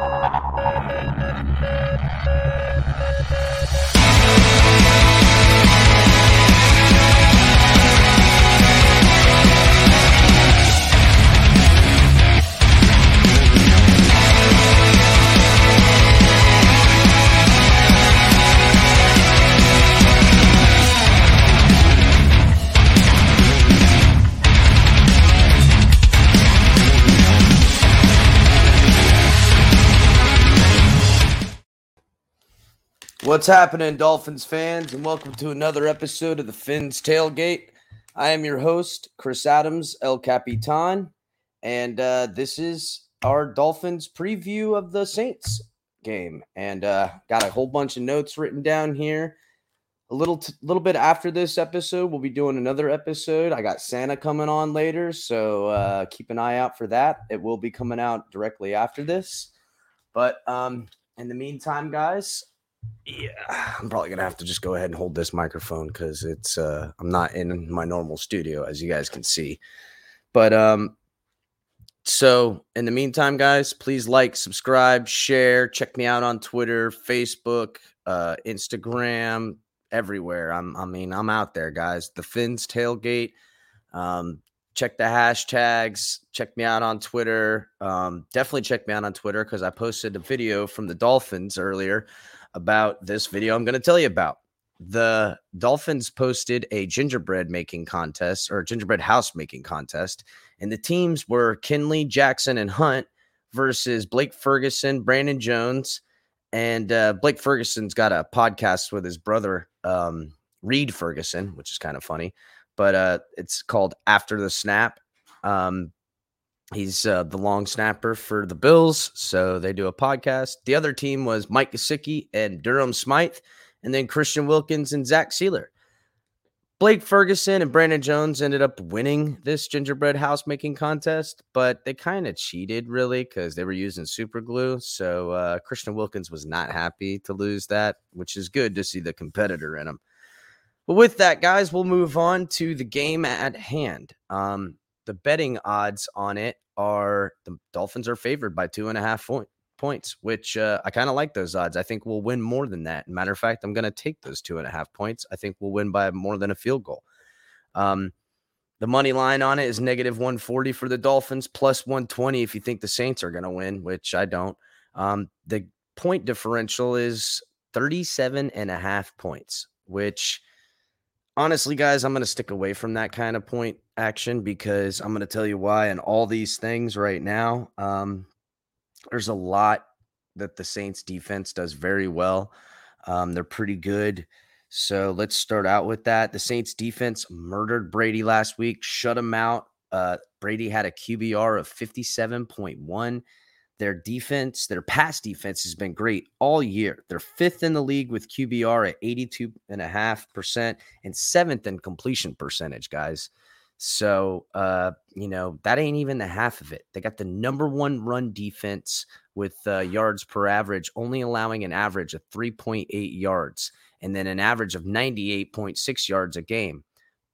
Thank you. What's happening, Dolphins fans, and welcome to another episode of the Fins Tailgate. I am your host, Chris Adams, El Capitan, and uh, this is our Dolphins preview of the Saints game. And uh, got a whole bunch of notes written down here. A little, t- little bit after this episode, we'll be doing another episode. I got Santa coming on later, so uh, keep an eye out for that. It will be coming out directly after this. But um, in the meantime, guys, yeah, I'm probably gonna have to just go ahead and hold this microphone because it's uh I'm not in my normal studio as you guys can see. But um so in the meantime, guys, please like, subscribe, share, check me out on Twitter, Facebook, uh, Instagram, everywhere. I'm I mean, I'm out there, guys. The Fins tailgate. Um, check the hashtags, check me out on Twitter. Um, definitely check me out on Twitter because I posted a video from the Dolphins earlier about this video I'm going to tell you about. The Dolphins posted a gingerbread making contest or gingerbread house making contest, and the teams were Kindley, Jackson, and Hunt versus Blake Ferguson, Brandon Jones, and uh, Blake Ferguson's got a podcast with his brother, um, Reid Ferguson, which is kind of funny, but uh, it's called After the Snap. Um, He's uh, the long snapper for the Bills, so they do a podcast. The other team was Mike Gesicki and Durham Smythe, and then Christian Wilkins and Zach Sieler. Blake Ferguson and Brandon Jones ended up winning this gingerbread house making contest, but they kind of cheated really because they were using super glue. So uh, Christian Wilkins was not happy to lose that, which is good to see the competitor in him. But with that, guys, we'll move on to the game at hand. Um, the betting odds on it are the Dolphins are favored by two and a half point, points, which uh, I kind of like those odds. I think we'll win more than that. Matter of fact, I'm going to take those two and a half points. I think we'll win by more than a field goal. Um, the money line on it is negative 140 for the Dolphins, plus 120 if you think the Saints are going to win, which I don't. Um, the point differential is 37 and a half points, which honestly, guys, I'm going to stick away from that kind of point action because I'm going to tell you why. And all these things right now, um, there's a lot that the Saints defense does very well. Um, they're pretty good. So let's start out with that. The Saints defense murdered Brady last week, shut him out. Uh, Brady had a QBR of 57.1. Their defense, their pass defense has been great all year. They're fifth in the league with QBR at 82.5% and seventh in completion percentage, guys. So, uh, you know, that ain't even the half of it. They got the number one run defense with uh, yards per average, only allowing an average of 3.8 yards and then an average of 98.6 yards a game.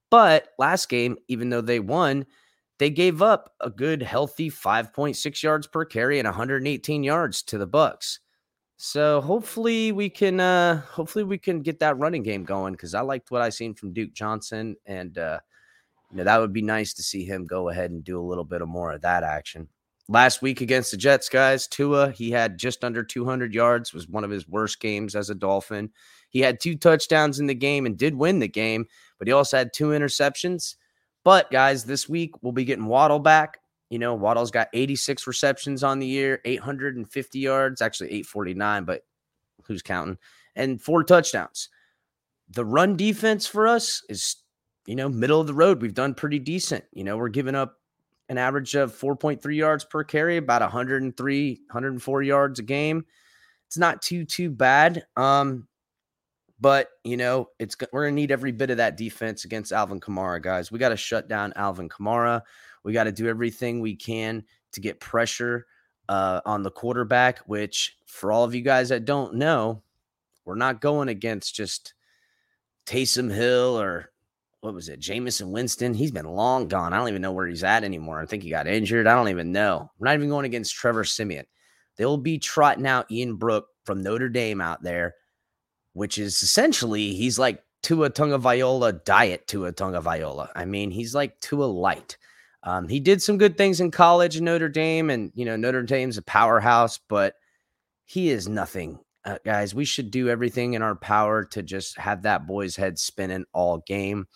But last game, even though they won, they gave up a good healthy 5.6 yards per carry and 118 yards to the bucks so hopefully we can uh hopefully we can get that running game going because i liked what i seen from duke johnson and uh you know that would be nice to see him go ahead and do a little bit of more of that action. Last week against the jets guys tua he had just under 200 yards was one of his worst games as a dolphin. He had two touchdowns in the game and did win the game but he also had two interceptions but guys, this week we'll be getting Waddle back. You know, Waddle's got 86 receptions on the year, 850 yards, actually 849, but who's counting? And four touchdowns. The run defense for us is, you know, middle of the road. We've done pretty decent. You know, we're giving up an average of 4.3 yards per carry, about 103, 104 yards a game. It's not too too bad. Um, but you know, it's we're gonna need every bit of that defense against Alvin Kamara, guys. We got to shut down Alvin Kamara. We got to do everything we can to get pressure uh, on the quarterback. Which, for all of you guys that don't know, we're not going against just Taysom Hill or what was it, Jamison Winston. He's been long gone. I don't even know where he's at anymore. I think he got injured. I don't even know. We're not even going against Trevor Siemian. They'll be trotting out Ian Book from Notre Dame out there which is essentially he's like Tua viola diet Tua viola. I mean, he's like Tua light. Um, he did some good things in college in Notre Dame, and you know Notre Dame's a powerhouse, but he is nothing, uh, guys. We should do everything in our power to just have that boy's head spinning all game.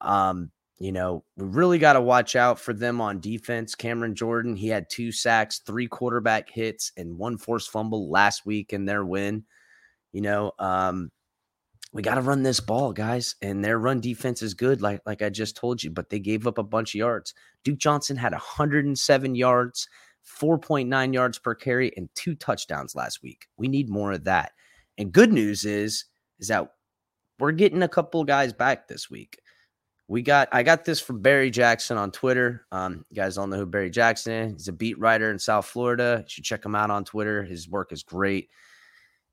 Um, you know, we really got to watch out for them on defense. Cameron Jordan, he had two sacks, three quarterback hits, and one forced fumble last week in their win you know, um, we got to run this ball, guys. And their run defense is good, like like I just told you, but they gave up a bunch of yards. Duke Johnson had 107 yards, 4.9 yards per carry, and two touchdowns last week. We need more of that. And good news is, is that we're getting a couple guys back this week. We got I got this from Barry Jackson on Twitter. Um, you guys all know who Barry Jackson is. He's a beat writer in South Florida. You should check him out on Twitter. His work is great.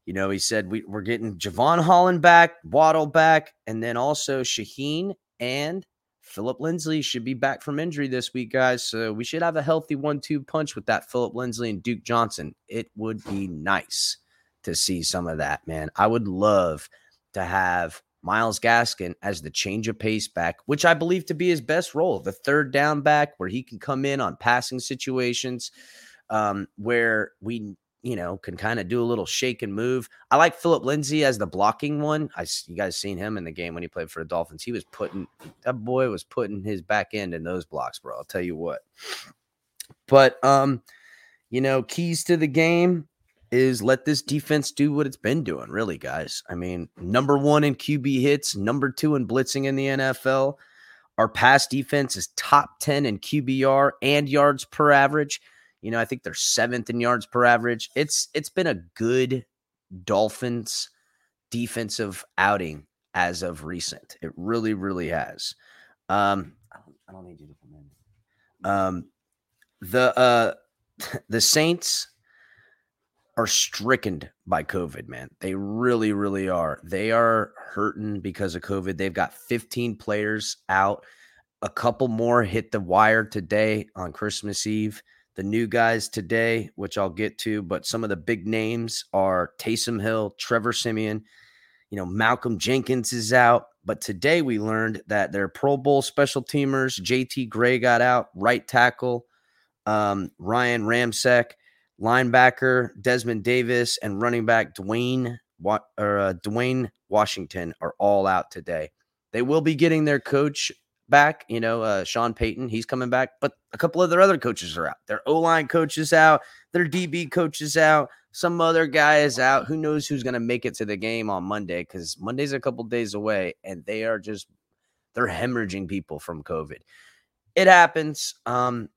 You know, he said we, we're getting Jevon Holland back, Waddle back, and then also Shaheen and Philip Lindsay should be back from injury this week, guys. So we should have a healthy one-two punch with that Philip Lindsay and Duke Johnson. It would be nice to see some of that, man. I would love to have Myles Gaskin as the change of pace back, which I believe to be his best role, the third down back, where he can come in on passing situations, um, where we you know, can kind of do a little shake and move. I like Philip Lindsay as the blocking one. I you guys seen him in the game when he played for the Dolphins. He was putting that boy was putting his back end in those blocks, bro. I'll tell you what. But um, you know, keys to the game is let this defense do what it's been doing, really, guys. I mean, number one in QB hits, number two in blitzing in the NFL. Our pass defense is top 10 in QBR and yards per average. You know, I think they're seventh in yards per average. It's it's been a good Dolphins defensive outing as of recent. It really, really has. Um, I don't, I don't need you to come in. Um, the uh, the Saints are stricken by COVID, man. They really, really are. They are hurting because of COVID. They've got 15 players out. A couple more hit the wire today on Christmas Eve the new guys today, which I'll get to, but some of the big names are Taysom Hill, Trevor Siemian. you know, Malcolm Jenkins is out. But today we learned that their Pro Bowl special teamers, JT Gray got out, right tackle, um, Ryan Ramczyk, linebacker Desmond Davis, and running back Dwayne or uh, Dwayne Washington are all out today. They will be getting their coach back. You know, uh, Sean Payton, he's coming back, but a couple of their other coaches are out. Their O line coach is out. Their DB coach is out. Some other guy is out. Who knows who's going to make it to the game on Monday? Because Monday's a couple days away, and they are just they're hemorrhaging people from COVID. It happens. Um,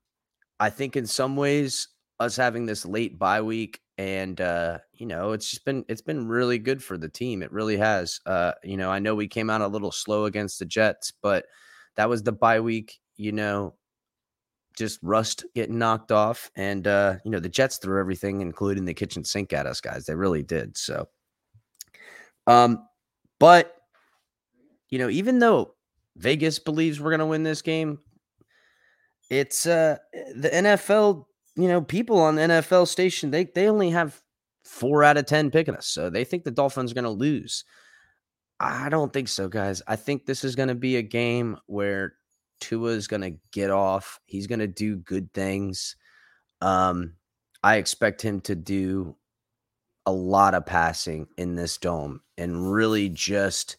I think in some ways, us having this late bye week and uh, you know it's just been it's been really good for the team it really has uh, you know i know we came out a little slow against the jets but that was the bye week, you know, just rust getting knocked off. And, uh, you know, the Jets threw everything, including the kitchen sink at us, guys. They really did. So, um, but, you know, even though Vegas believes we're going to win this game, it's, uh, the NFL, you know, people on the NFL station, they, they only have four out of 10 picking us. So they think the Dolphins are going to lose. I don't think so, guys. I think this is going to be a game where Tua is going to get off. He's going to do good things. Um, I expect him to do a lot of passing in this dome and really just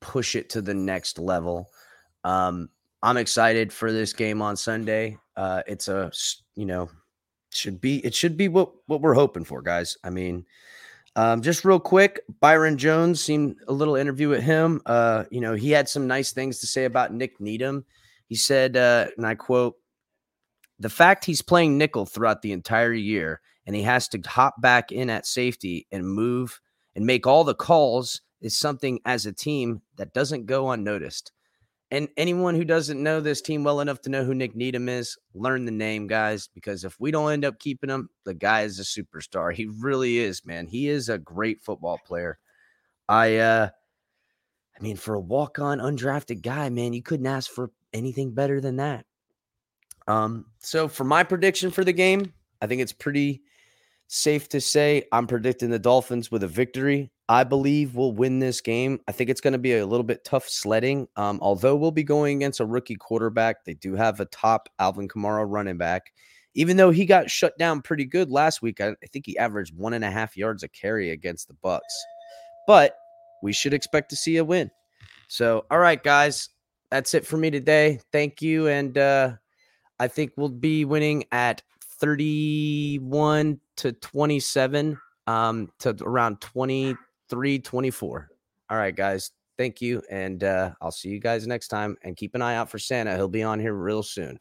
push it to the next level. Um, I'm excited for this game on Sunday. Uh, it's a you know should be it should be what what we're hoping for, guys. I mean, um, just real quick, Byron Jones seemed a little interview with him. Uh, you know, he had some nice things to say about Nik Needham. He said, uh, and I quote, the fact he's playing nickel throughout the entire year and he has to hop back in at safety and move and make all the calls is something as a team that doesn't go unnoticed. And anyone who doesn't know this team well enough to know who Nik Needham is, learn the name, guys, because if we don't end up keeping him, the guy is a superstar. He really is, man. He is a great football player. I uh I mean, for a walk-on undrafted guy, man, you couldn't ask for anything better than that. Um, so for my prediction for the game, I think it's pretty safe to say I'm predicting the Dolphins with a victory. I believe we'll win this game. I think it's going to be a little bit tough sledding. Um, although we'll be going against a rookie quarterback, they do have a top Alvin Kamara running back. Even though he got shut down pretty good last week, I, I think he averaged one and a half yards a carry against the Bucks. But we should expect to see a win. So, all right, guys, that's it for me today. Thank you, and uh, I think we'll be winning at 31 to 27 um, to around 20 324. All right, guys. Thank you. And uh, I'll see you guys next time. And keep an eye out for Santa. He'll be on here real soon.